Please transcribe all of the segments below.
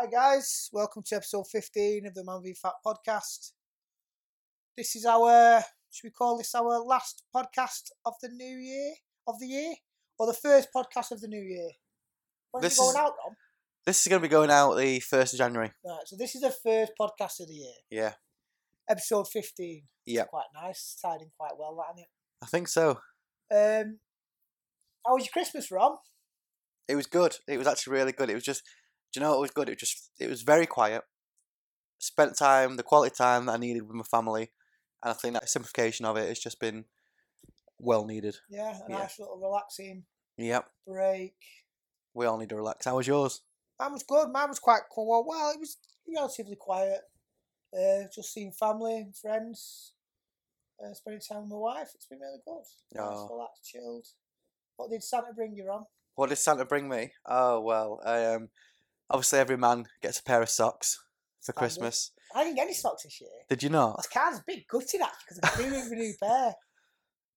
Hi guys, welcome to episode 15 of the Man v Fat podcast. This is our, should we call this our last podcast of the new year, of the year? Or the first podcast of the new year? When's This it going is- out on? This is going to be going out the 1st of January. Right, so this is the first podcast of the year. Yeah. Episode 15. Yeah. Quite nice, tied in quite well, that, I think so. Um, how was your Christmas, Ron? It was good. It was actually really good. It was just, do you know what was good? It was just, it was very quiet. Spent time, the quality time that I needed with my family. And I think that simplification of it has just been well needed. Yeah, a Yeah. nice little relaxing Yep. break. We all need to relax. How was yours? Mine was good. Mine was quite cool. Well, it was relatively quiet. Uh, just seeing family and friends. Uh, spending time with my wife. It's been really good. Nice, Oh. relaxed, chilled. What did Santa bring you on? What did Santa bring me? Oh, well, um, obviously every man gets a pair of socks for. Christmas. I didn't get any socks this year. Did you I not? was kind of a bit gutted actually because I do with a new pair.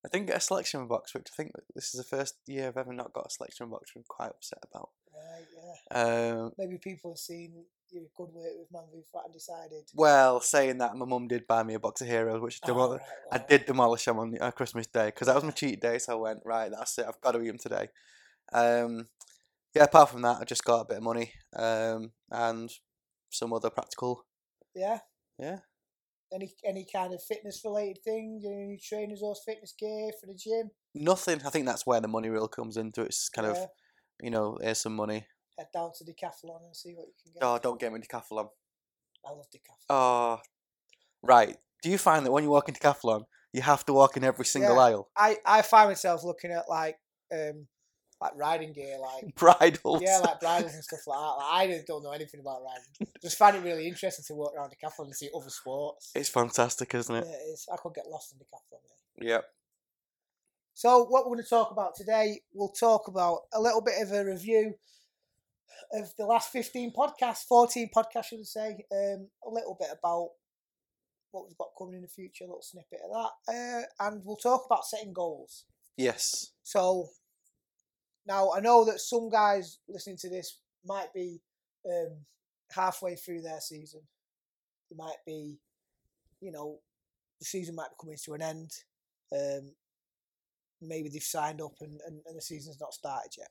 I didn't get a selection box, which I think this is the first year I've ever not got a selection box, which I'm quite upset about. Right, yeah. Um, Maybe people have seen your good work with Man v Fat and decided. well, saying that, my mum did buy me a box of Heroes, which Oh, demol- right, I did demolish them on uh, Christmas Day because that was my cheat day. So I went right. That's it. I've got to eat them today. Um, yeah. Apart from that, I just got a bit of money um, and some other practical. Yeah. Yeah. Any any kind of fitness related thing? Any trainers or fitness gear for the gym? Nothing. I think that's where the money really comes into it. It's kind Yeah. of you know here's some money. Head down to Decathlon and see what you can get. Oh, don't get me decathlon. I love Decathlon. Oh, right. Do you find that when you walk into decathlon, you have to walk in every single Yeah. aisle? I, I find myself looking at like um like riding gear, like Bridles. yeah, like bridles and stuff like that. Like, I don't know anything about riding. Just find it really interesting to walk around Decathlon and see other sports. It's fantastic, isn't Yeah, it? it is. I could get lost in Decathlon. Yeah. Yep. So what we're going to talk about today, we'll talk about a little bit of a review of the last 15 podcasts, 14 podcasts, should I say. Um, a little bit about what we've got coming in the future, a little snippet of that. Uh, and we'll talk about setting goals. Yes. So now I know that some guys listening to this might be um, halfway through their season. It might be, you know, the season might be coming to an end. Um, maybe they've signed up and, and, and the season's not started yet.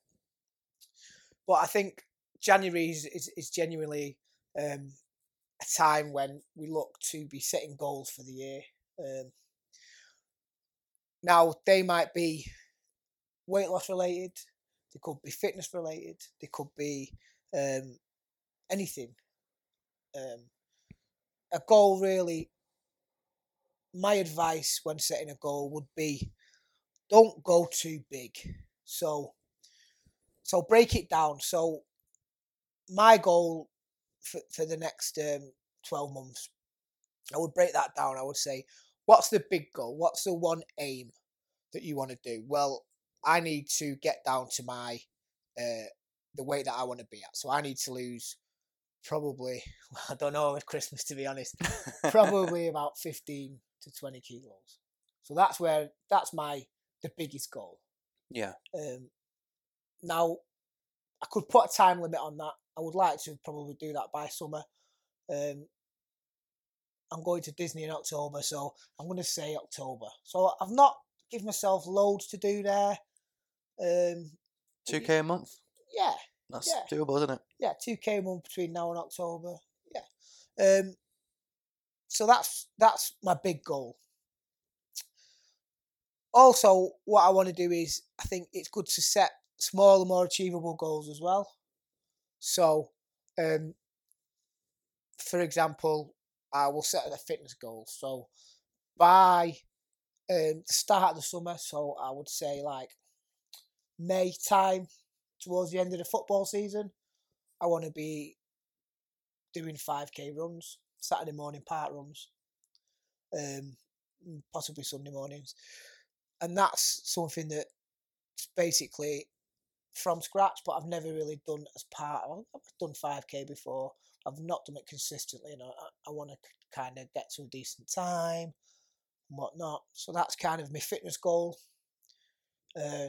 But I think January is, is, is genuinely um, a time when we look to be setting goals for the year. Um, now they might be weight loss related, they could be fitness related, they could be um, anything. Um, a goal really. My advice when setting a goal would be, don't go too big. So, so break it down. So, my goal for for the next um, twelve months, I would break that down. I would say, what's the big goal? What's the one aim that you want to do? Well, I need to get down to my uh, the weight that I want to be at. So I need to lose probably I don't know with Christmas to be honest, probably about fifteen to twenty kilos. So that's where that's my the biggest goal. yeah. Um, now I could put a time limit on that. I would like to probably do that by summer. Um, I'm going to Disney in October, so I'm going to say October. So I've not given myself loads to do there. Um, Two k a month. yeah, That's Yeah. doable, isn't it? yeah, two k a month between now and October. Yeah. Um. So that's that's my big goal. Also, what I want to do is I think it's good to set smaller, more achievable goals as well. So, um, for example, I will set a fitness goal. So, by um, the start of the summer, so I would say like May time, towards the end of the football season, I want to be doing 5k runs, Saturday morning park runs, um, possibly Sunday mornings. And that's something that basically from scratch, but I've never really done as part of. I've done 5k before. I've not done it consistently, and I, I want to kind of get to a decent time and whatnot. So that's kind of my fitness goal. Uh,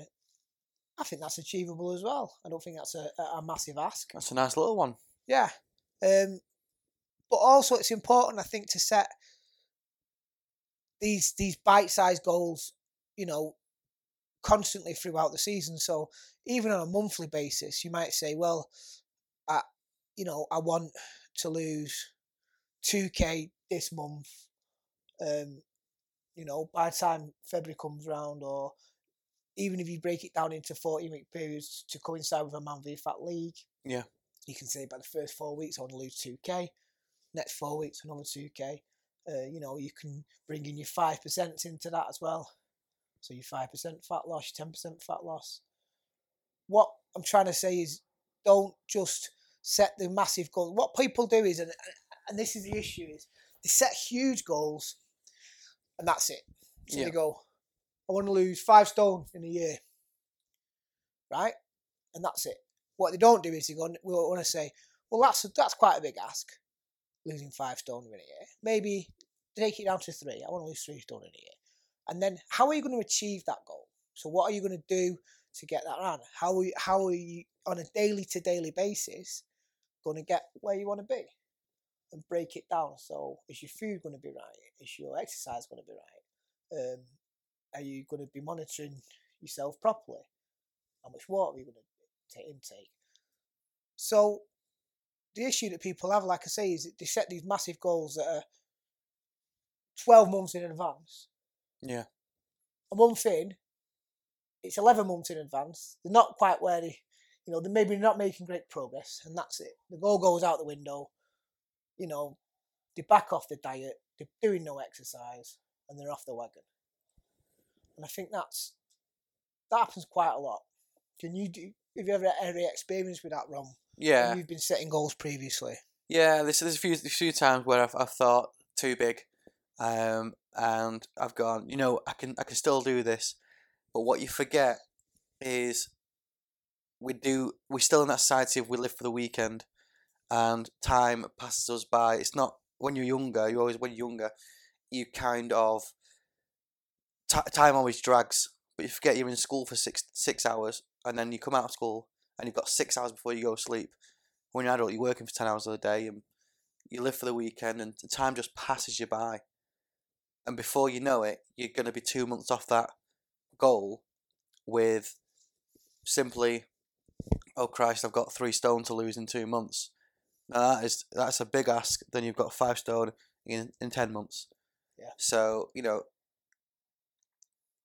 I think that's achievable as well. I don't think that's a, a massive ask. That's a nice little one. Yeah. Um, but also, it's important, I think, to set these these bite-sized goals. You know, constantly throughout the season. So even on a monthly basis, you might say, well, I, you know, I want to lose 2k this month. Um, you know, by the time February comes round, or even if you break it down into 14 week periods to coincide with a Man v Fat League, Yeah. you can say by the first four weeks, I want to lose 2k. Next four weeks, another 2k. Uh, you know, you can bring in your 5% into that as well. So your 5% fat loss, your 10% fat loss. What I'm trying to say is don't just set the massive goal. What people do is, and, and this is the issue, is they set huge goals and that's it. So Yeah. they go, I want to lose five stone in a year. Right? And that's it. What they don't do is they want to say, well, that's that's quite a big ask, losing five stone in a year. Maybe take it down to three. I want to lose three stone in a year. And then how are you going to achieve that goal? So what are you going to do to get that around? How are you, how are you on a daily to daily basis going to get where you want to be? And break it down. So is your food going to be right? Is your exercise going to be right? Um, are you going to be monitoring yourself properly? How much water are you going to take intake? So the issue that people have, like I say, is that they set these massive goals that are 12 months in advance. Yeah. A month in, it's 11 months in advance. They're not quite where they, you know, they're maybe not making great progress, and that's it. The goal goes out the window. You know, they back off the diet, they're doing no exercise, and they're off the wagon. And I think that's that happens quite a lot. Can you do? Have you ever had any experience with that, Ron? Yeah. When you've been setting goals previously. Yeah, there's, there's a few a few times where I've, I've thought too big, um, and I've gone, you know, I can I can still do this, but what you forget is we do we're still in that society of we live for the weekend, and time passes us by. It's not when you're younger. You always when you're younger, you kind of ti time always drags, but you forget you're in school for six six hours, and then you come out of school and you've got six hours before you go to sleep when you're an adult, you're working for 10 hours a day and you live for the weekend and the time just passes you by. And before you know it, you're going to be two months off that goal with simply, oh Christ, I've got three stone to lose in two months. Now that is, that's a big ask. Then you've got five stone in, in 10 months. Yeah. So, you know,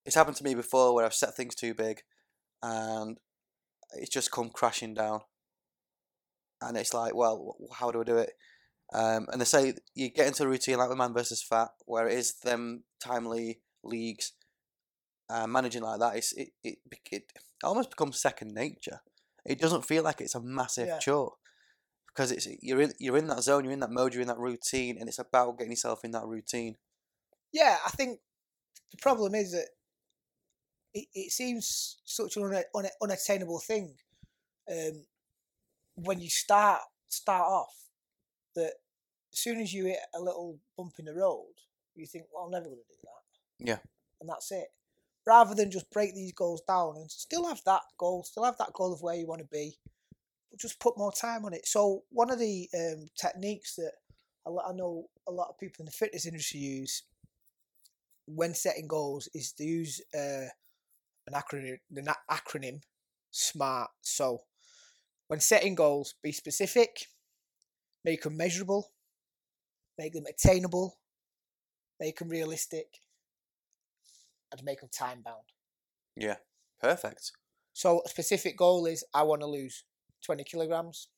it's happened to me before where I've set things too big and it's just come crashing down and it's like, well, how do I do it? Um, and they say you get into a routine like the man versus fat, where it is them timely leagues, uh, managing like that. It's it, it it almost becomes second nature. It doesn't feel like it's a massive Yeah. chore because it's you're in you're in that zone, you're in that mode, you're in that routine, and it's about getting yourself in that routine. Yeah, I think the problem is that it, it seems such an una, una, unattainable thing um, when you start start off that as soon as you hit a little bump in the road, you think, well, I'm never going to do that. Yeah. And that's it. Rather than just break these goals down and still have that goal, still have that goal of where you want to be, but just put more time on it. So one of the um, techniques that a lot, I know a lot of people in the fitness industry use when setting goals is to use uh, an acronym, the acronym SMART. So, when setting goals, be specific, make them measurable, make them attainable, make them realistic, and make them time bound. Yeah, perfect. So, a specific goal is I want to lose 20 kilograms.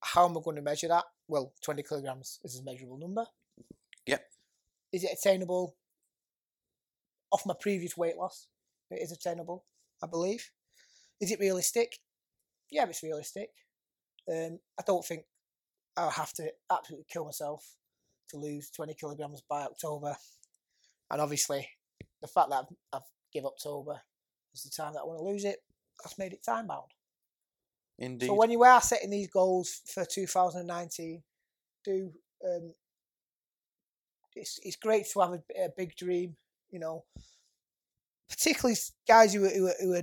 How am I going to measure that? Well, 20 kilograms is a measurable number. Yep. Is it attainable? Off my previous weight loss, it is attainable, I believe. Is it realistic? Yeah, it's realistic. Um, I don't think I'll have to absolutely kill myself to lose 20 kilograms by October. And obviously, the fact that I've, I've give October is the time that I want to lose it. That's made it time bound. Indeed. So when you are setting these goals for 2019, do um, it's it's great to have a, a big dream, you know. Particularly guys who who who are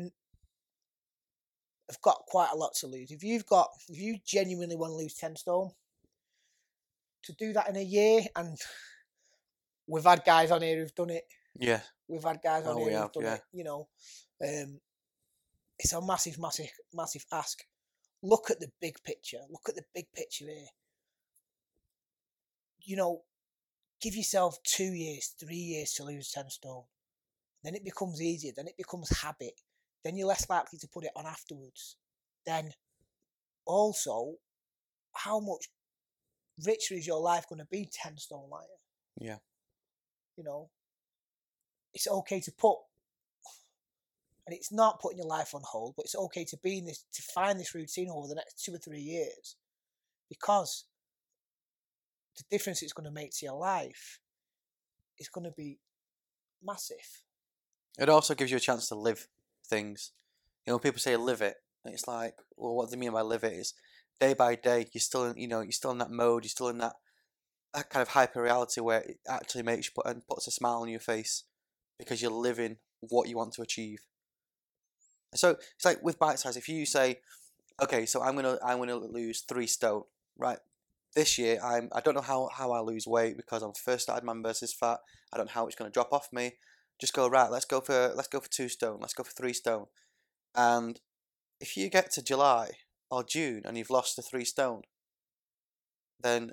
have got quite a lot to lose. If you've got, if you genuinely want to lose ten stone, to do that in a year, and we've had guys on here who've done it. Yeah. We've had guys on Oh, here who've have, done yeah. it. You know, um, it's a massive, massive, massive ask. Look at the big picture. Look at the big picture here. You know, give yourself two years, three years to lose 10 stone. Then it becomes easier. Then it becomes habit. Then you're less likely to put it on afterwards. Then also, how much richer is your life going to be 10 stone lighter? Yeah. You know, it's okay to put, and it's not putting your life on hold, but it's okay to be in this, to find this routine over the next two or three years because the difference it's going to make to your life is going to be massive. It also gives you a chance to live things. You know, people say live it, it's like, well, what do they mean by live it? Is day by day, you're still in, you know, you're still in that mode, you're still in that that kind of hyper reality where it actually makes you put and puts a smile on your face because you're living what you want to achieve. So it's like with bite size. If you say, okay, so I'm gonna I'm gonna lose three stone, right? This year I'm I don't know how how I lose weight because I'm first started man versus fat. I don't know how it's gonna drop off me. Just go right. Let's go for let's go for two stone. Let's go for three stone. And if you get to July or June and you've lost the three stone, then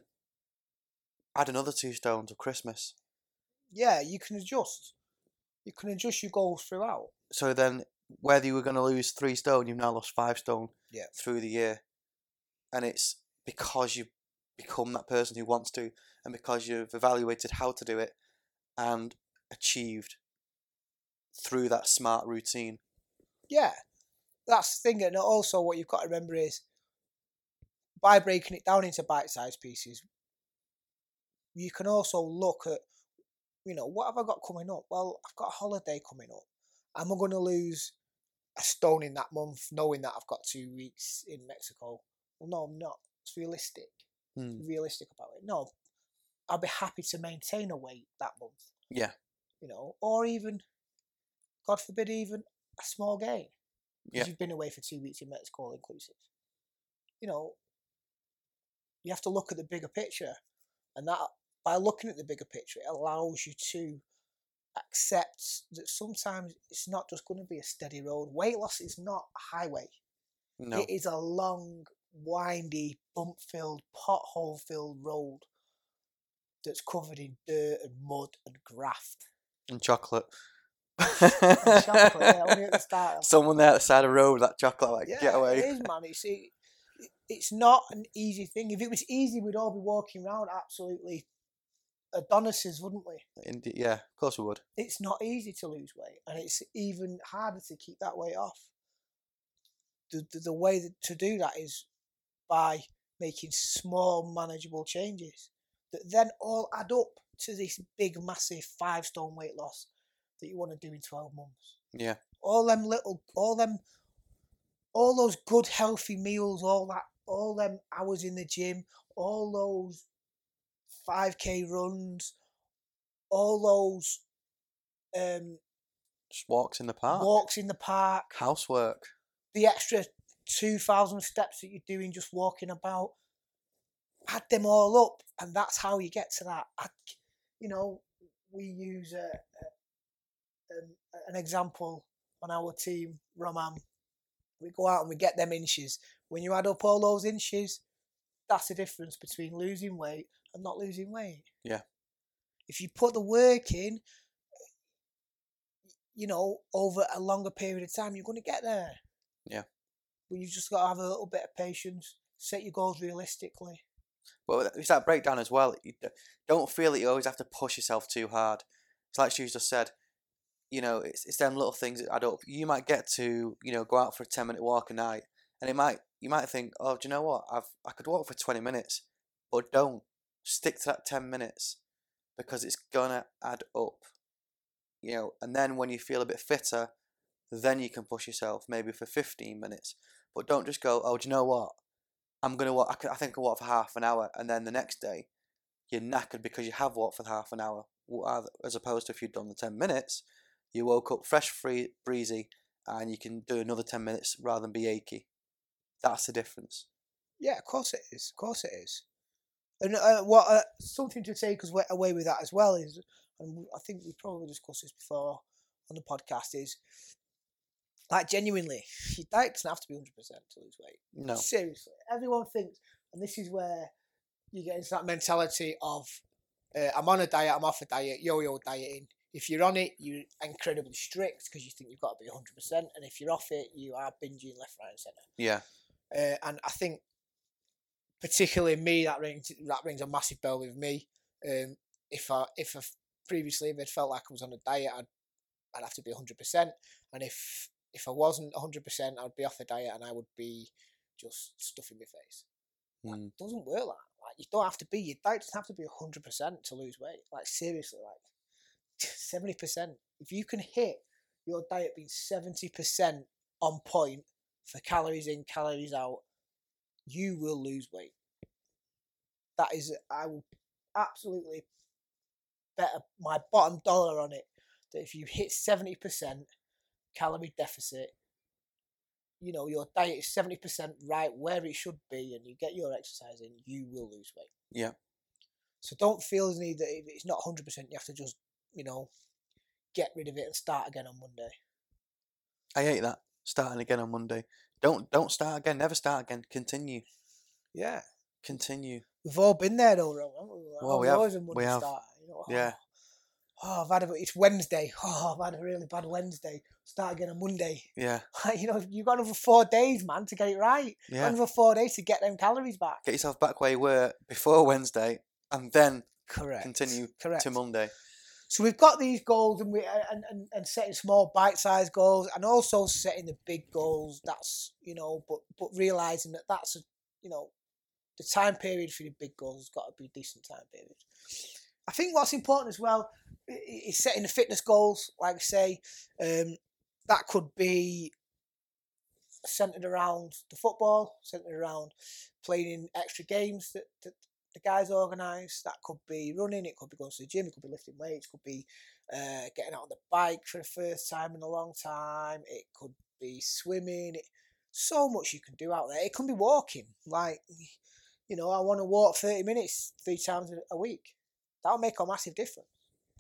add another two stone to Christmas. Yeah, you can adjust. You can adjust your goals throughout. So then, whether you were going to lose three stone, you've now lost five stone Yeah. through the year, and it's because you've become that person who wants to, and because you've evaluated how to do it, and achieved through that smart routine. Yeah, that's the thing. And also, what you've got to remember is by breaking it down into bite sized pieces, you can also look at, you know, what have I got coming up? Well, I've got a holiday coming up. Am I going to lose a stone in that month knowing that I've got two weeks in Mexico? Well, no, I'm not. It's realistic. Hmm. Realistic about it. No, I'll be happy to maintain a weight that month. Yeah. You know, or even, God forbid, even a small gain because Yeah. you've been away for two weeks in Mexico all inclusive. You know, you have to look at the bigger picture, and that by looking at the bigger picture, it allows you to accept that sometimes it's not just going to be a steady road. Weight loss is not a highway. No. It is a long, windy, bump-filled, pothole-filled road that's covered in dirt and mud and graft. and chocolate. And chocolate, yeah, only at the start. Someone there at the side of the road with that chocolate, like, Yeah, get away. It is, man. It's, it, it's not an easy thing. If it was easy, we'd all be walking around absolutely Adonises, wouldn't we? Indeed, yeah, of course we would. It's not easy to lose weight, and it's even harder to keep that weight off. The, the, the way that, to do that is by making small, manageable changes that then all add up to this big, massive five stone weight loss that you want to do in 12 months Yeah, all them little, all them, all those good healthy meals, all that, all them hours in the gym, all those five k runs, all those um, just walks in the park. walks in the park, Housework. the extra two thousand steps that you're doing just walking about. Add them all up, and that's how you get to that. I, you know, we use a, a, um, an example on our team, Roman. We go out and we get them inches. When you add up all those inches, that's the difference between losing weight and not losing weight. Yeah. If you put the work in, you know, over a longer period of time, you're going to get there. Yeah. But you've just got to have a little bit of patience, set your goals realistically. But it's that breakdown as well. You don't feel that you always have to push yourself too hard. It's like Stu's just said, you know, it's, it's them little things that add up. You might get to, you know, go out for a 10 minute walk a night and it might, you might think, oh, do you know what? I've, I could walk for 20 minutes, but don't. Stick to that 10 minutes because it's gonna add up. You know, and then when you feel a bit fitter, then you can push yourself maybe for 15 minutes. But don't just go, oh, do you know what? I'm gonna walk. I, can, I think I walk for half an hour, and then the next day, you're knackered because you have walked for half an hour. As opposed to if you'd done the ten minutes, you woke up fresh, free, breezy, and you can do another 10 minutes rather than be achy. That's the difference. Yeah, of course it is. Of course it is. And uh, what uh, something to take us away with that as well is, and I think we probably discussed this before on the podcast, is like genuinely, your diet doesn't have to be hundred percent to lose weight. No. Seriously, everyone thinks, and this is where you get into that mentality of, uh, I'm on a diet, I'm off a diet, yo-yo dieting. If you're on it, you're incredibly strict because you think you've got to be hundred percent, and if you're off it, you are binging left, right, and centre. Yeah. Uh, and I think, particularly me, that rings that rings a massive bell with me. Um, if I if I previously if it felt like I was on a diet, I'd I'd have to be hundred percent, and if if I wasn't hundred percent, I'd be off the diet and I would be just stuffing my face. Mm. It doesn't work like that. Like you don't have to be your diet doesn't have to be hundred percent to lose weight. Like seriously, like seventy percent. If you can hit your diet being seventy percent on point for calories in, calories out, you will lose weight. That is, I will absolutely bet my bottom dollar on it that if you hit seventy percent calorie deficit, you know your diet is seventy percent right where it should be, and you get your exercise in, you will lose weight. Yeah. So don't feel the need that if it's not hundred percent, you have to just you know get rid of it and start again on Monday. I hate that. Starting again on Monday. Don't don't start again. Never start again. Continue. Yeah, Continue. we've all been there though, haven't we? Well, we have. always a Monday We have. start, you know, Yeah. Oh, I've had a, it's Wednesday. Oh, I've had a really bad Wednesday. Start again on Monday. Yeah. you know, you've got another four days, man, to get it right. Yeah. Another four days to get them calories back. Get yourself back where you were before Wednesday, and then Correct. continue Correct. to Monday. So we've got these goals, and we and, and, and setting small bite-sized goals, and also setting the big goals. That's you know, but but realizing that that's a you know, the time period for the big goals has got to be a decent time period. I think what's important as well is setting the fitness goals. Like I say, um, that could be centered around the football, centered around playing in extra games that, that the guys organise. That could be running, it could be going to the gym, it could be lifting weights, it could be uh, getting out on the bike for the first time in a long time, it could be swimming. It, so much you can do out there. It can be walking. Like, you know, I want to walk 30 minutes three times a week. That'll make a massive difference.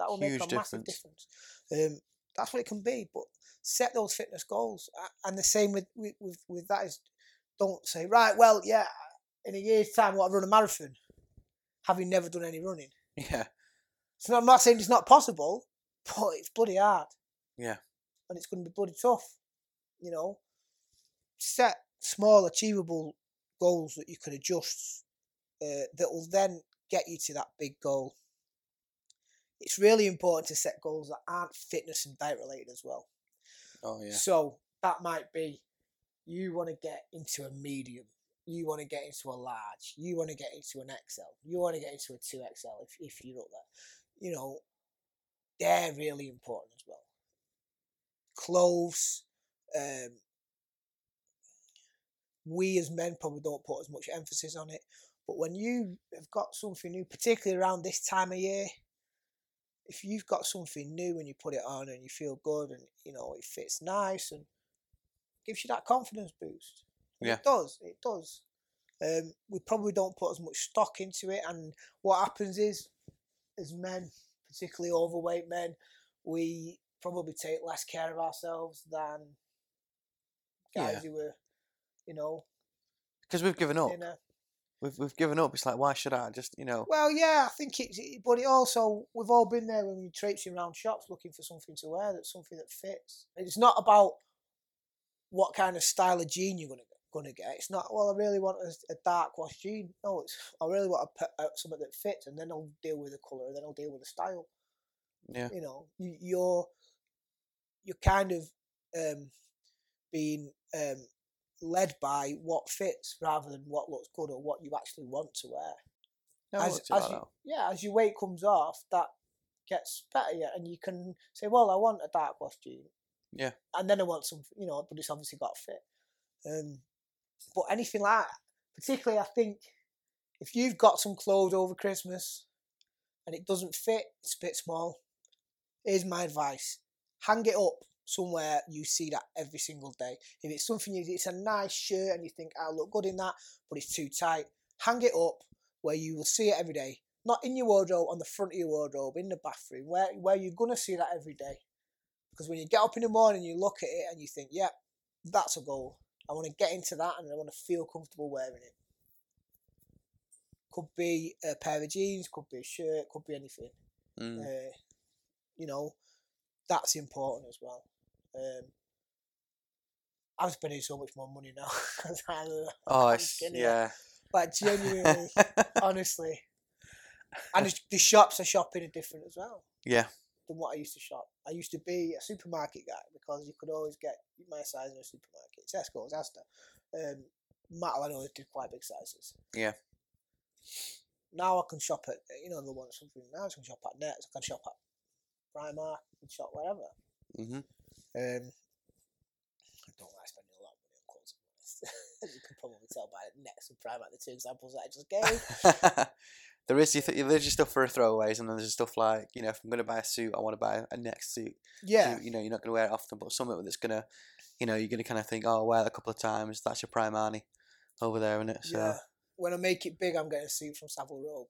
That will make a Huge massive difference. difference. Um, that's what it can be. But set those fitness goals. And the same with, with, with, with that is don't say, right, well, yeah, in a year's time, I want to run a marathon, having never done any running. Yeah. So I'm not saying it's not possible, but it's bloody hard. Yeah. And it's going to be bloody tough. You know, set small, achievable goals that you can adjust uh, that will then get you to that big goal. It's really important to set goals that aren't fitness and diet related as well. Oh yeah. So that might be you want to get into a medium, you want to get into a large, you want to get into an XL, you want to get into a 2XL if, if you're up there. You know, they're really important as well. Clothes, um, we as men probably don't put as much emphasis on it, but when you have got something new, particularly around this time of year, if you've got something new and you put it on and you feel good and you know it fits nice and gives you that confidence boost. Yeah. It does. It does. Um, we probably don't put as much stock into it, and what happens is, as men, particularly overweight men, we probably take less care of ourselves than guys Yeah. who are, you know, Because we've given up. We've we've given up. It's like why should I just you know? Well, yeah, I think it's, it- but it also we've all been there when we're traipsing around shops looking for something to wear that's something that fits. It's not about what kind of style of jean you're gonna gonna get. It's not well. I really want a, a dark wash jean. No, it's I really want to put out something that fits, and then I'll deal with the color, and then I'll deal with the style. Yeah. You know, you, you're you're kind of um, being um, led by what fits rather than what looks good or what you actually want to wear No, as, as you, yeah, as your weight comes off, that gets better, yeah, and you can say, well, I want a dark wash jean, Yeah. and then I want some, you know, but it's obviously got to fit. Um, but anything like that, particularly, I think if you've got some clothes over Christmas and it doesn't fit, it's a bit small. Here's my advice: hang it up somewhere you see that every single day. If it's something you, it's a nice shirt and you think I'll look good in that, but it's too tight, hang it up where you will see it every day. Not in your wardrobe, on the front of your wardrobe, in the bathroom, where where you're gonna see that every day. Because when you get up in the morning, you look at it and you think, "Yep, that's a goal. I want to get into that, and I want to feel comfortable wearing it." Could be a pair of jeans, could be a shirt, could be anything. Mm. Uh, you know, that's important as well. Um, I'm spending so much more money now. I, Oh, I'm it's, skinny. yeah. Like genuinely, honestly. And the shops I shop in are different as well yeah. than what I used to shop. I used to be a supermarket guy because you could always get my size in a supermarket. Tesco's, Asda. Um, Matalan, I always did quite big sizes. Yeah. Now I can shop at, you know, the ones something now I can shop at Next, I can shop at Primark, I can shop wherever. hmm Um, I don't like spending a lot of money on clothes. to. As you can probably tell by Next and Primark, the two examples that I just gave. there is your th- there's your stuff for throwaways, and then there's stuff like you know if I'm going to buy a suit, I want to buy a next suit. Yeah, You, you know you're not going to wear it often, but something that's gonna, you know, you're going to kind of think, oh, I'll wear it a couple of times. That's your Primani over there, isn't it? So yeah. When I make it big, I'm getting a suit from Savile Row.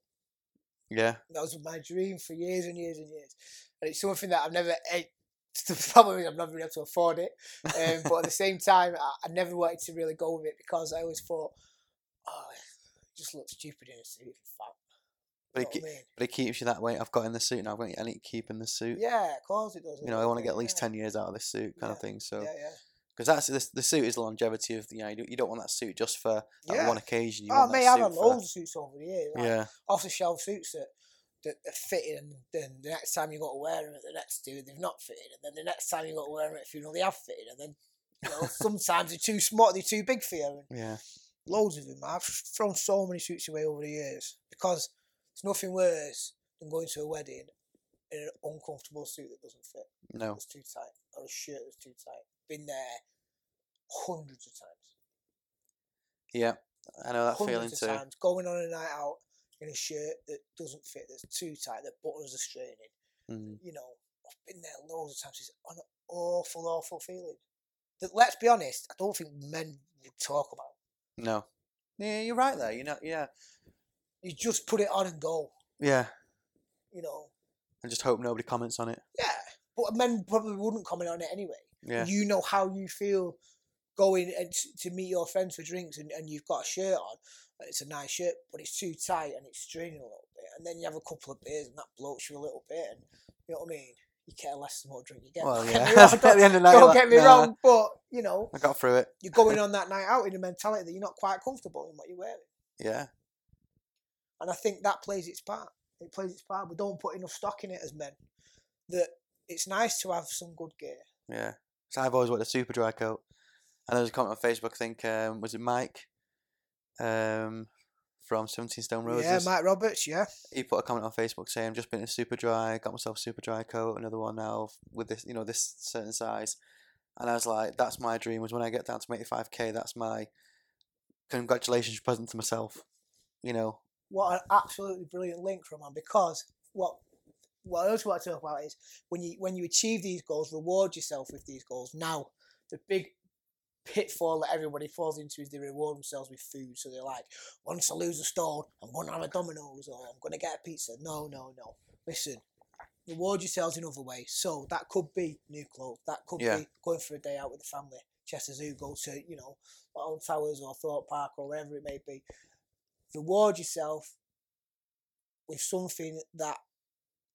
yeah, That was my dream for years and years and years. And it's something that I've never. The problem is I've never been able to afford it. Um, but at the same time, I, I never wanted to really go with it because I always thought, oh, it just looks stupid in a suit fat. but it, ke- I mean? but it keeps you that way. I've got in the suit now. I've got I need to keep in the suit. Yeah, of course it does. You know, I want to get at yeah, least ten years out of this suit, kind of thing. So Yeah, yeah. because that's this, the suit is the longevity of the, you know you don't, want that suit just for that Yeah. one occasion. You Oh, mate, I've suit had for- loads of suits over the years. Like, Yeah, off the shelf suits that, that are fitted, and then the next time you got to wear them at the next two, they've not fitted, and then the next time you got to wear them at a funeral, they have fitted, and then you know sometimes they're too small, they're too big for you. And yeah, loads of them. I've thrown so many suits away over the years because it's nothing worse than going to a wedding in an uncomfortable suit that doesn't fit, no, it's too tight, or a shirt that's too tight. Been there hundreds of times. yeah. I know that feeling hundreds too. of times going on a night out in a shirt that doesn't fit, that's too tight, the buttons are straining. Mm. You know, I've been there loads of times. It's an awful, awful feeling. That let's be honest, I don't think men would talk about. No. Yeah, you're right there. You know, yeah, You just put it on and go. yeah. You know, And just hope nobody comments on it. yeah. But men probably wouldn't comment on it anyway. Yeah, You know how you feel going and to meet your friends for drinks, and, and you've got a shirt on. It's a nice shirt, but it's too tight and it's straining a little bit. And then you have a couple of beers, and that bloats you a little bit. And you know what I mean? You care less the more drink you get. Well, yeah. get wrong, At the end of the night, don't like, get me nah. wrong, but you know, I got through it. you're going on that night out in a mentality that you're not quite comfortable in what you're wearing. Yeah, And I think that plays its part. It plays its part. We don't put enough stock in it as men. That it's nice to have some good gear. yeah. So I've always wanted a Superdry coat. And there was a comment on Facebook. I think um, was it Mike, um, from Seventeen Stone Roses. Yeah, Mike Roberts. Yeah, he put a comment on Facebook saying, "Just been in Superdry, got myself a Superdry coat, another one now with this, you know, this certain size." And I was like, "That's my dream. Was when I get down to eighty five k, that's my congratulations present to myself." You know, what an absolutely brilliant link from man. Because what what else want to talk about is when you when you achieve these goals, reward yourself with these goals. Now, the big pitfall that everybody falls into is they reward themselves with food. So they're like, once I lose a stone, I'm going to have a Domino's or I'm going to get a pizza. No, no, no. Listen, reward yourselves in other ways. So that could be new clothes. That could Yeah. be going for a day out with the family. Chester Zoo, go to, you know, Alton Towers or Thorpe Park or wherever it may be. Reward yourself with something that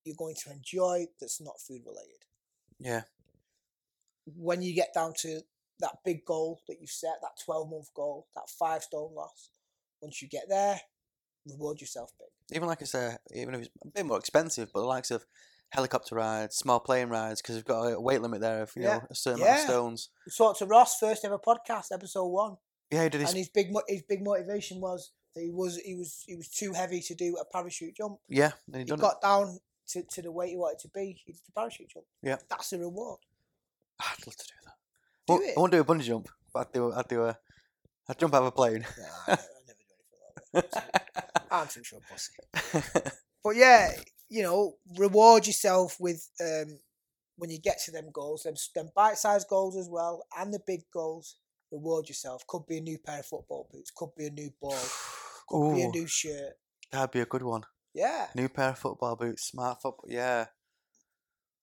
you're going to enjoy that's not food related. yeah, When you get down to that big goal that you've set, that 12 month goal, that five stone loss, once you get there, reward yourself big. even like I say, even if it's a bit more expensive, but the likes of helicopter rides, small plane rides, because we've got a weight limit there of you Yeah. know a certain amount of stones. We talked to Ross, first ever podcast, episode one, Yeah, he did his and his big his big motivation was that he was he was he was too heavy to do a parachute jump. yeah, and he He got down to, to the weight he wanted to be. He did the parachute jump. Yeah. that's the reward. I'd love to do that. Do it. I won't do a bungee jump, but I'd do I'd do a I'd jump out of a plane. Nah, I, never, I do anything like that. I'm too sure pussy. But yeah, you know, reward yourself with um, when you get to them goals, them, them bite-sized goals as well, and the big goals, reward yourself. Could be a new pair of football boots, could be a new ball, could be a new shirt. that'd be a good one. Yeah. New pair of football boots, smart football. Yeah.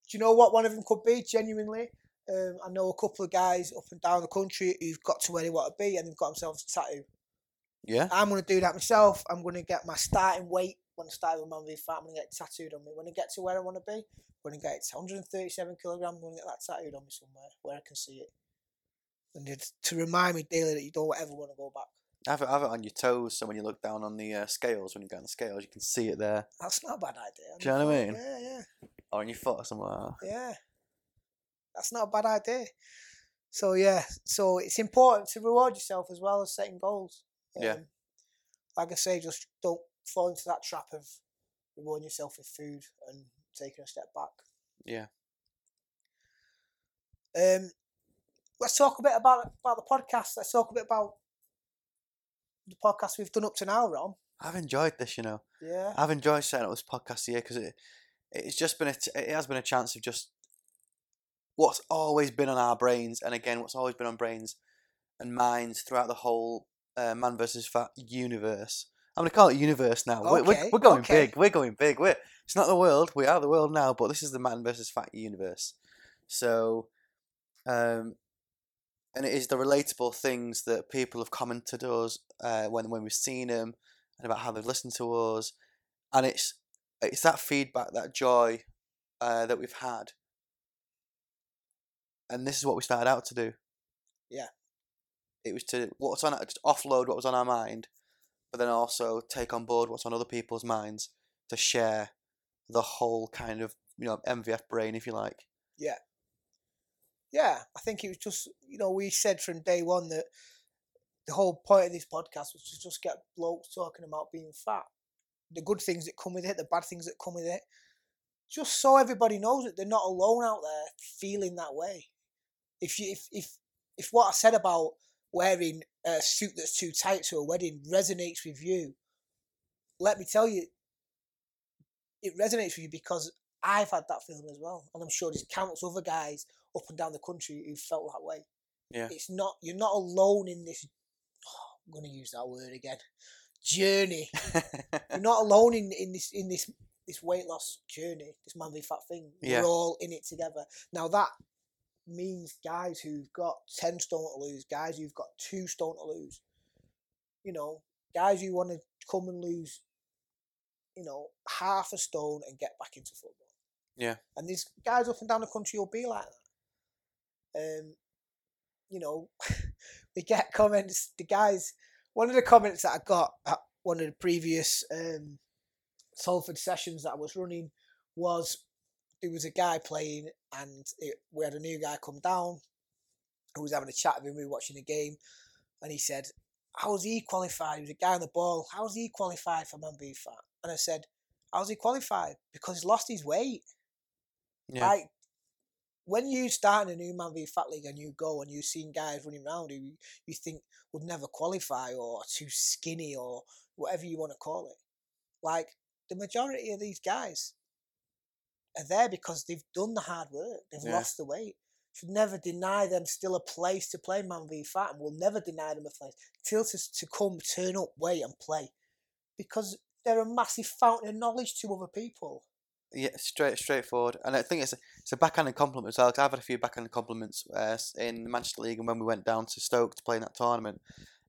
Do you know what one of them could be? Genuinely, um, I know a couple of guys up and down the country who've got to where they want to be and they've got themselves a tattoo. Yeah. I'm going to do that myself. I'm going to get my starting weight when I start with Man v Fat. I'm going to get it tattooed on me. When I get to where I want to be, I'm going to get it to 137 kilograms. I'm going to get that tattooed on me somewhere where I can see it. And it's to remind me daily that you don't ever want to go back. Have it, have it on your toes, so when you look down on the uh, scales, when you go on the scales, you can see it there, That's not a bad idea. Do you know what I mean? Yeah, yeah, or on your foot or like yeah. That's not a bad idea. So yeah, so it's important to reward yourself as well as setting goals. Yeah. Um, Like I say, just don't fall into that trap of rewarding yourself with food and taking a step back. Yeah. Um, let's talk a bit about about the podcast. Let's talk a bit about the podcast we've done up to now, Ron. I've enjoyed this, you know. Yeah, I've enjoyed setting up this podcast here because it it's just been a t- it has been a chance of just what's always been on our brains, and again, what's always been on brains and minds throughout the whole uh, man versus fat universe. I'm gonna call it universe now. We're, we're, we're going okay. big. We're going big. We're it's not the world. We are the world now, but this is the man versus fat universe. So, um, and it is the relatable things that people have commented to us uh, when when we've seen them and about how they've listened to us, and it's it's that feedback, that joy uh, that we've had, and this is what we started out to do. Yeah. it was to what's on just offload what was on our mind, but then also take on board what's on other people's minds to share the whole kind of you know MVF brain, if you like. yeah. Yeah, I think it was just you know we said from day one that the whole point of this podcast was to just get blokes talking about being fat, the good things that come with it, the bad things that come with it, just so everybody knows that they're not alone out there feeling that way. If you if if if what I said about wearing a suit that's too tight to a wedding resonates with you, let me tell you, it resonates with you because I've had that feeling as well, and I'm sure there's countless other guys up and down the country who felt that way. Yeah. It's not you're not alone in this. I'm going to use that word again. Journey. You're not alone in, in this in this this weight loss journey, this man v fat thing. Yeah. We're all in it together. Now that means guys who've got ten stone to lose, guys who've got two stone to lose. You know, guys who want to come and lose, you know, half a stone and get back into football. Yeah. And these guys up and down the country will be like that. Um, you know, we get comments. The guys, one of the comments that I got at one of the previous um, Salford sessions that I was running was there was a guy playing and it, we had a new guy come down who was having a chat with him. We were watching the game and he said, How's he qualified? He was a guy on the ball. How's he qualified for Man v Fat? And I said, How's he qualified? Because he's lost his weight. yeah, Like when you start in a new Man v Fat League and you go and you've seen guys running around who you think would never qualify or are too skinny or whatever you want to call it, like the majority of these guys are there because they've done the hard work, they've Yeah. lost the weight. Should never deny them still a place to play Man v Fat, and we'll never deny them a place till to, to come, turn up, wait, and play, because they're a massive fountain of knowledge to other people. yeah, straight straightforward. And I think it's a, it's a backhanded compliment as well. Cause I've had a few backhanded compliments uh, in the Manchester League and when we went down to Stoke to play in that tournament.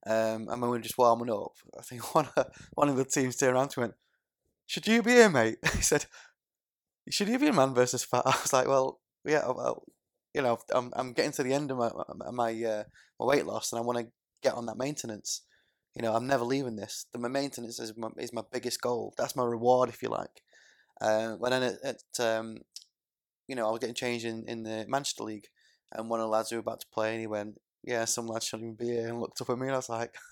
Um, and when we were just warming up, I think one of, one of the teams turned around to me and went, "Should you be here, mate?" he said, "Should you be a man versus fat?" I was like, "Well, yeah, well, you know, I'm I'm getting to the end of my my my, uh, my weight loss, and I want to get on that maintenance. You know, I'm never leaving this. The my maintenance is my is my biggest goal. That's my reward, if you like. Uh, but then at, at um, you know, I was getting changed in, in the Manchester League, and one of the lads who were about to play, and he went, "Yeah, some lads shouldn't even be here," and looked up at me, and I was like,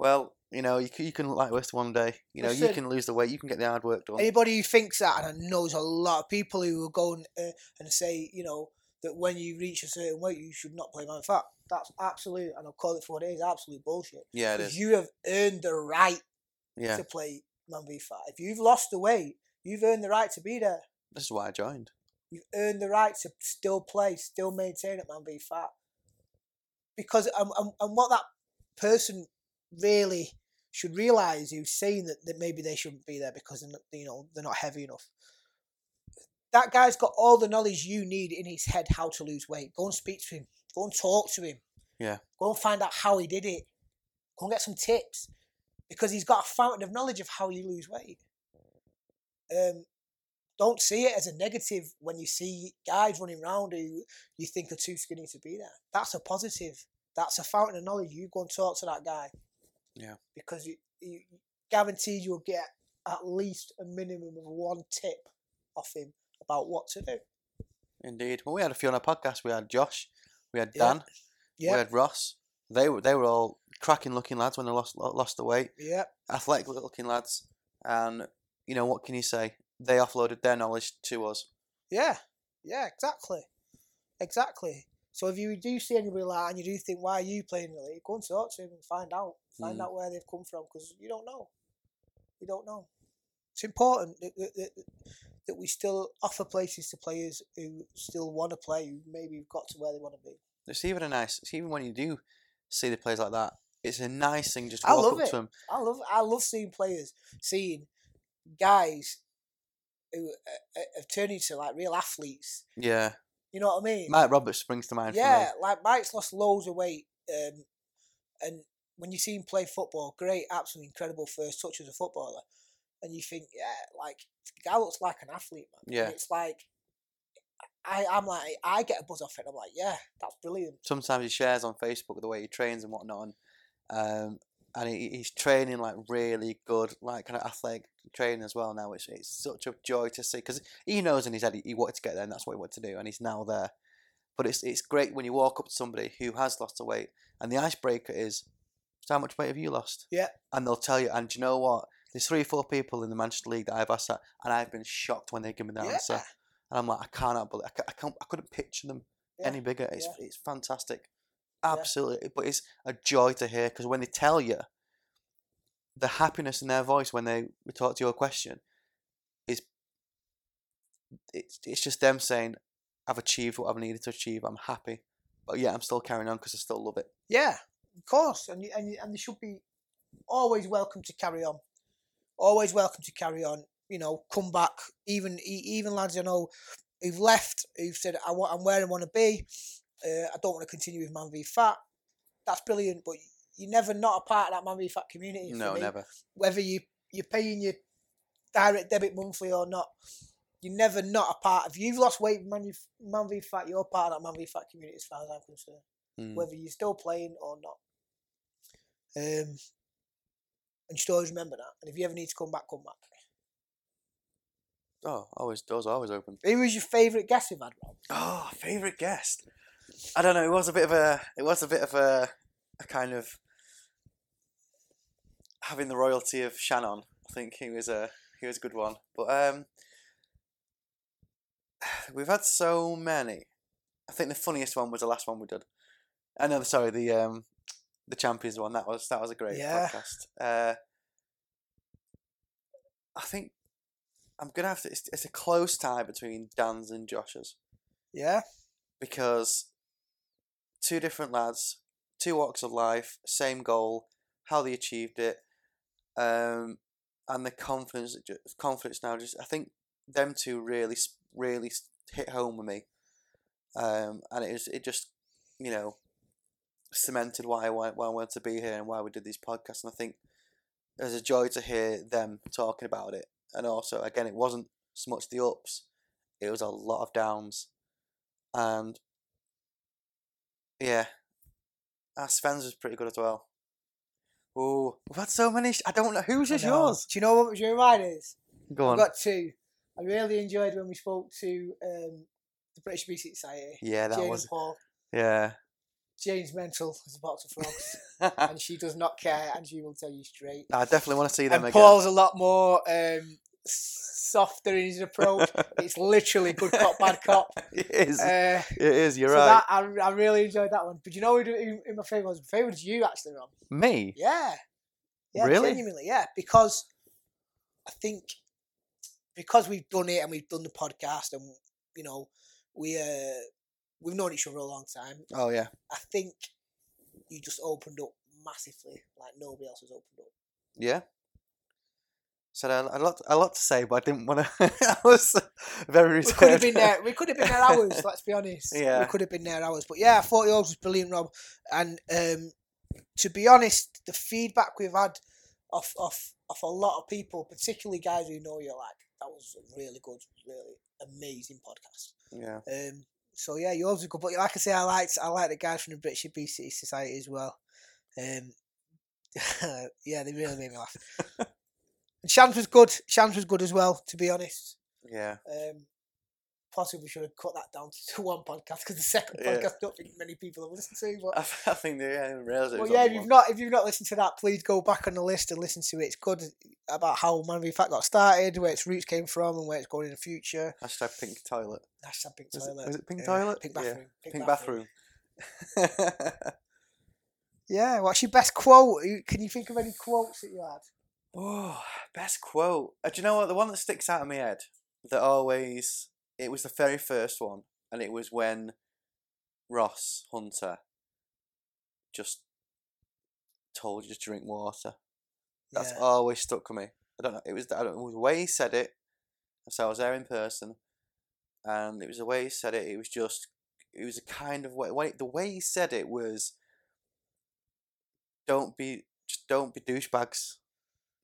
"Well, you know, you can, you can look like this one day. You know, you can lose the weight, you can get the hard work done." Anybody who thinks that, and I know there's a lot of people who will go and, uh, and say, you know, that when you reach a certain weight, you should not play man fat. That's absolute, and I'll call it for what it is, absolute bullshit. Yeah, it Because you have earned the right Yeah, to play man v fat. If you've lost the weight, you've earned the right to be there. this is why I joined. You've earned the right to still play, still maintain at Man v Fat. Because um, um, and what that person really should realise who's saying that, that maybe they shouldn't be there because they're not, you know they're not heavy enough. That guy's got all the knowledge you need in his head how to lose weight. Go and speak to him. Go and talk to him. Yeah. Go and find out how he did it. Go and get some tips because he's got a fountain of knowledge of how you lose weight. Um, don't see it as a negative when you see guys running around who you think are too skinny to be there. That's a positive. That's a fountain of knowledge. You go and talk to that guy. Yeah. Because you, you guaranteed you'll get at least a minimum of one tip off him about what to do. Indeed. Well, we had a few on our podcast. We had Josh, we had Yeah. Dan, we had Ross. They were they were all cracking looking lads when they lost lost the weight. Yeah. Athletic looking lads, and you know what can you say? They offloaded their knowledge to us. Yeah, yeah, exactly, exactly. So if you do see anybody like that and you do think, why are you playing in the league? Go and talk to him and find out, find Mm. out where they've come from because you don't know. You don't know. It's important that, that, that, that we still offer places to players who still want to play, who maybe have got to where they want to be. It's even a nice. It's even when you do see the players like that, it's a nice thing just to I walk love up it. to them. I love, I love seeing players, seeing guys who uh, uh, have turned into like real athletes. Yeah, You know what I mean? Mike Roberts springs to mind. Yeah, for me. like Mike's lost loads of weight, um, and when you see him play football, great, absolutely incredible first touch as a footballer, and you think, yeah, like the guy looks like an athlete, man. Yeah. And it's like, I, I'm like, I get a buzz off it. I'm like, yeah, that's brilliant. Sometimes he shares on Facebook the way he trains and whatnot, and um, and he, he's training like really good, like kind of athletic training as well now. It's it's such a joy to see because he knows in his head he, he wanted to get there and that's what he wanted to do, and he's now there. But it's it's great when you walk up to somebody who has lost the weight, and the icebreaker is, "So how much weight have you lost?" Yeah. and they'll tell you. And you know what? There's three or four people in the Manchester League that I've asked that, and I've been shocked when they give me the yeah, answer. And I'm like, I cannot believe, I, ca- I can't, I couldn't picture them Yeah, any bigger. It's yeah. it's fantastic, absolutely. But it's a joy to hear because when they tell you, the happiness in their voice when they talk to your question, is it's it's just them saying, I've achieved what I've needed to achieve. I'm happy, but yeah, I'm still carrying on because I still love it. yeah, of course, and you- and and they should be always welcome to carry on. Always welcome to carry on. You know, come back. Even even lads I know who've left, who've said, I want, I'm where I want to be. Uh, I don't want to continue with Man v Fat. That's brilliant, but you're never not a part of that Man v Fat community. No, me. never. Whether you you're paying your direct debit monthly or not, you're never not a part. If you've lost weight, Man, Man v Fat, you're part of that Man v Fat community as far as I'm concerned Mm. whether you're still playing or not. Um, and you should always remember that. And if you ever need to come back, come back. Oh, always doors always open. Who was your favourite guest you've had, Rob? Oh, favorite guest. I don't know. It was a bit of a. It was a bit of a, a kind of having the royalty of Shannon. I think he was a he was a good one. But um, we've had so many. I think the funniest one was the last one we did. I know. Sorry, the um, the champions one. That was that was a great Yeah. podcast. Uh, I think I'm gonna have to. It's, it's a close tie between Dan's and Josh's Yeah, because two different lads, two walks of life, same goal, how they achieved it, um, and the confidence, confidence now. Just I think them two really, really hit home with me, um, and it was it just you know cemented why I why I wanted to be here and why we did these podcasts. And I think it was a joy to hear them talking about it, and also again it wasn't so much the ups, it was a lot of downs, and yeah, uh, Sven's was pretty good as well. Oh, we've had so many. Sh- I don't know whose is yours. Do you know what your mine is? Go on. I've got two. I really enjoyed when we spoke to um, the British Obesity Society. yeah, that Jane was and Paul. yeah. Jane's mental as a box of frogs, and she does not care, and she will tell you straight. I definitely want to see them And again. Paul's a lot more um, softer in his approach. it's literally good cop, bad cop. it is. Uh, it is. You're so right. that I, I really enjoyed that one. But you know who, who, who my favourite was? My favourite was you actually, Ron. Me. Yeah. Yeah, Really? genuinely, yeah. Because I think because we've done it and we've done the podcast and you know, we uh, we've known each other a long time. oh yeah, I think you just opened up massively, like nobody else has opened up. yeah. So I had a lot, a lot to say, but I didn't want to. I was very We could have been there. We could have been there hours. Let's be honest. Yeah. we could have been there hours. But yeah, I thought yours was brilliant, Rob. And um, to be honest, the feedback we've had off off off a lot of people, particularly guys who know you, like that was a really good, really amazing podcast. Yeah, Um, so yeah, yours was good. But like I say, I liked I like the guys from the British Obesity Society as well. Um, yeah, they really made me laugh. And Shans was good. Shans was good as well, to be honest. yeah. Um, possibly should have cut that down to one podcast because the second Yeah. podcast I don't think many people have listened to. But I, think they yeah, realise it. well, yeah, if you've one. not if you've not listened to that, please go back on the list and listen to it. It's good about how Man v Fat got started, where its roots came from, and where it's going in the future. Hashtag pink toilet. Hashtag pink Was it- toilet. was it pink yeah, toilet? Pink bathroom. Pink bathroom. Yeah. What's your best quote? Can you think of any quotes that you had? Oh, best quote. Uh, do you know what? The one that sticks out of my head that always. It was the very first one, and it was when Ross Hunter just told you to drink water. That's Yeah. always stuck with me. I don't know. It was I don't it was the way he said it. So I was there in person, and it was the way he said it. It was just it was a kind of way. way the way he said it was. Don't be just don't be douchebags.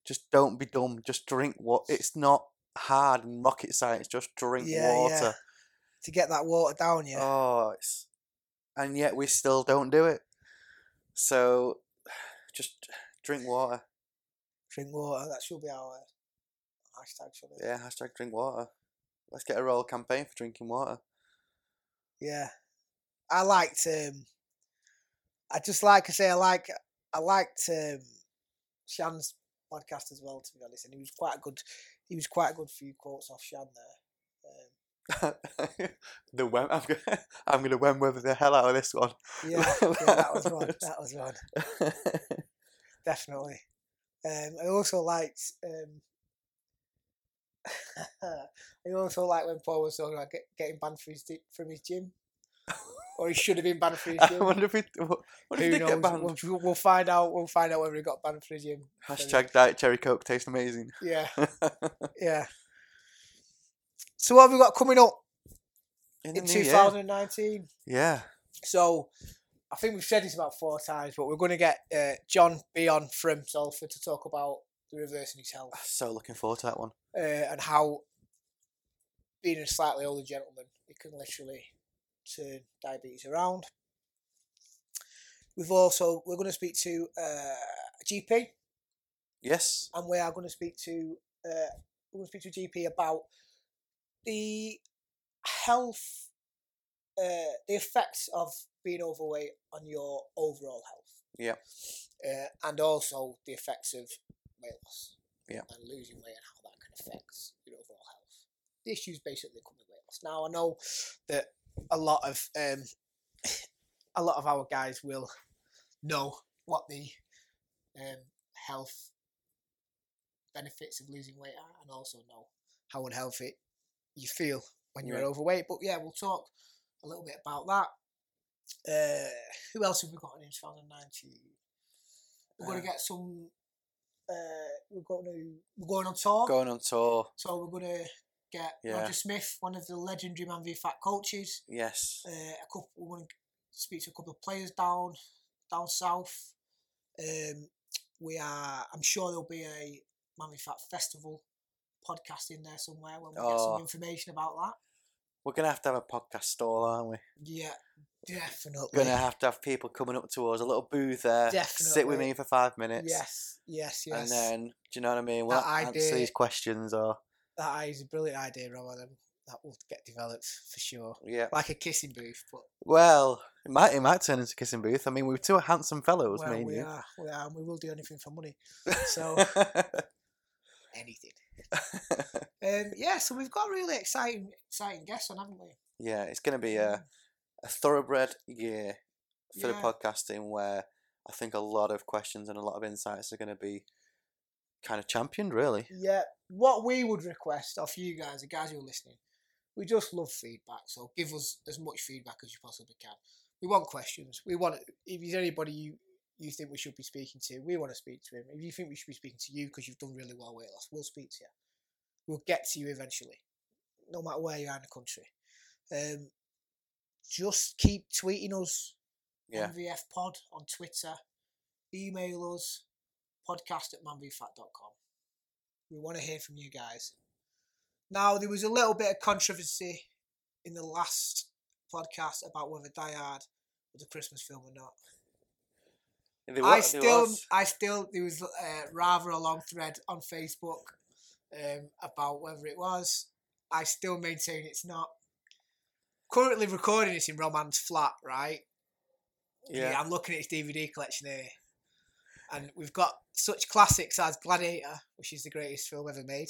Just don't be dumb. Just drink what. It's not hard and rocket science. Just drink Yeah, water. yeah. To get that water down, yeah. Oh, it's and yet we still don't do it. So, just drink water. Drink water. That should be our hashtag. Should it? Yeah, hashtag drink water. Let's get a royal campaign for drinking water. Yeah, I liked. Um, I just like I say, I like. I liked um, Shan's podcast as well. To be honest, and he was quite a good. He was quite a good few quotes off Shan there. Um, the Wem- I'm gonna, I'm gonna the hell out of this one. yeah, yeah, that was one. That was one. Definitely. Um, I also liked. Um, I also like when Paul was talking about get, getting banned from his, from his gym, or he should have been banned from his I wonder if he, what, what Who knows? get banned? We'll, we'll find out. We'll find out whether he got banned from the gym. Hashtag diet cherry coke tastes amazing. Yeah, yeah. So what have we got coming up In in new year. 2019? Yeah. So I think we've said this about four times, but we're going to get uh, John Beon from Salford to talk about the reversing his health So looking forward to that one. uh, and how being a slightly older gentleman, he can literally turn diabetes around. We've also we're going to speak to uh, a GP, Yes. and we are going to speak to uh, we're going to speak to a GP about the health, uh, the effects of being overweight on your overall health. Yeah. Uh, and also the effects of weight loss. Yeah. And losing weight and how that can affect your overall health. The issues basically come with weight loss. Now I know that a lot of um, a lot of our guys will know what the um, health benefits of losing weight are and also know how unhealthy you feel when you're Yeah. overweight. But yeah, we'll talk a little bit about that. Uh, who else have we got in 2019? We're going Uh, to get some. Uh, we're going to we're going on tour. Going on tour. So we're going to get Yeah. Roger Smith, one of the legendary Man v Fat coaches. Yes. Uh, a couple. We're going to speak to a couple of players down down south. Um, we are. I'm sure there'll be a Man v Fat festival podcast in there somewhere when we get Oh. some information about that. We're gonna have to have a podcast stall, aren't we? Yeah, definitely. We're gonna have to have people coming up to us, a little booth there. Sit with me for five minutes. Yes, yes, yes. And then, do you know what I mean? We'll That answer idea- these questions or that is a brilliant idea, Rob. and That will get developed for sure. yeah. Like a kissing booth, but Well, it might it might turn into a kissing booth. I mean, we're two handsome fellows, well, we you. are, we are, and we will do anything for money. So anything. Um, yeah, so we've got a really exciting, exciting guests on, haven't we? yeah, it's gonna be a a thoroughbred year for the podcasting where I think a lot of questions and a lot of insights are gonna be kind of championed, really. Yeah. What we would request of you guys, the guys who are listening, We just love feedback, so give us as much feedback as you possibly can. We want questions. We want if there's anybody you you think we should be speaking to, we want to speak to him. If you think we should be speaking to you because you've done really well weight loss, we'll speak to you. We'll get to you eventually, no matter where you are in the country. Um, just keep tweeting us Yeah. MVF Pod on Twitter. Email us podcast at manvfat.com. We want to hear from you guys. Now, there was a little bit of controversy in the last podcast about whether Die Hard was a Christmas film or not. There I still. I still, there was uh, rather a long thread on Facebook um, about whether it was. I still maintain it's not. Currently recording this in Roman's flat, right? Yeah. I'm looking at his DVD collection here, and we've got such classics as Gladiator, which is the greatest film ever made.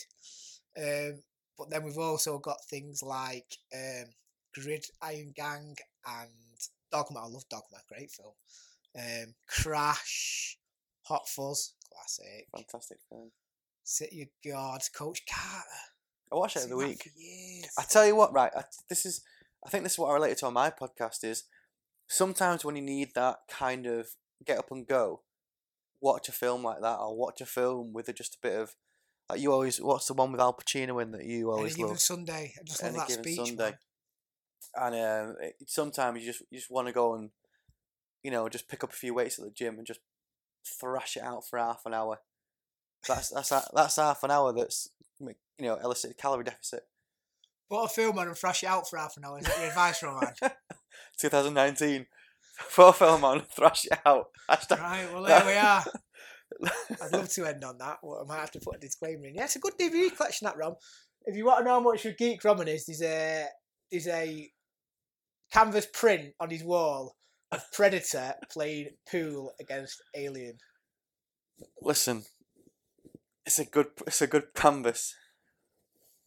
Um, but then we've also got things like um, Grid Iron Gang and Dogma. I love Dogma, great film. Um, Crash, Hot Fuzz, classic. Fantastic film. City of God, Coach Carter. I watched it every week. I tell you what, right? I, this is. I think this is what I related to on my podcast. Is sometimes when you need that kind of get up and go, watch a film like that, or watch a film with a, just a bit of. Like you always, what's the one with Al Pacino in that you Any always given love? Sunday. I just love Any that Given speech. Sunday. man. And um, it, sometimes you just you just want to go and, you know, just pick up a few weights at the gym and just thrash it out for half an hour. That's that's ha- that's half an hour. That's you know elicited calorie deficit. Put a film and thrash it out for half an hour. Is that your advice, Roman? 2019. A film on, thrash it out. Hashtag- right, well, there we are. I'd love to end on that. Well, I might have to put a disclaimer in. Yeah, it's a good DVD collection, that Rom. If you want to know how much a geek Roman is, there's a there's a canvas print on his wall of Predator playing pool against Alien. Listen, it's a good it's a good canvas.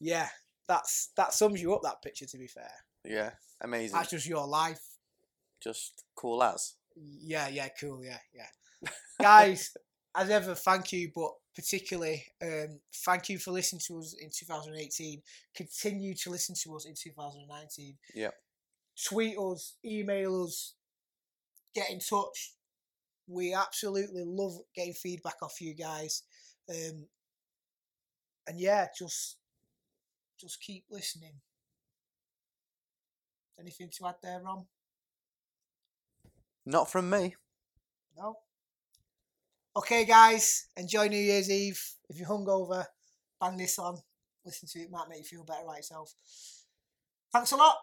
Yeah, that's that sums you up. That picture, to be fair, Yeah, amazing. that's just your life. Just cool as. Yeah, yeah, cool. Yeah, yeah. Guys, as ever, thank you, but particularly um, thank you for listening to us in 2018. Continue to listen to us in 2019. Yeah. Tweet us, email us, get in touch. We absolutely love getting feedback off you guys. Um, and yeah, just just keep listening. Anything to add there, Ron? Not from me. No. Okay, guys, enjoy New Year's Eve. If you're hungover, bang this on. Listen to it, might make you feel better about yourself. Thanks a lot.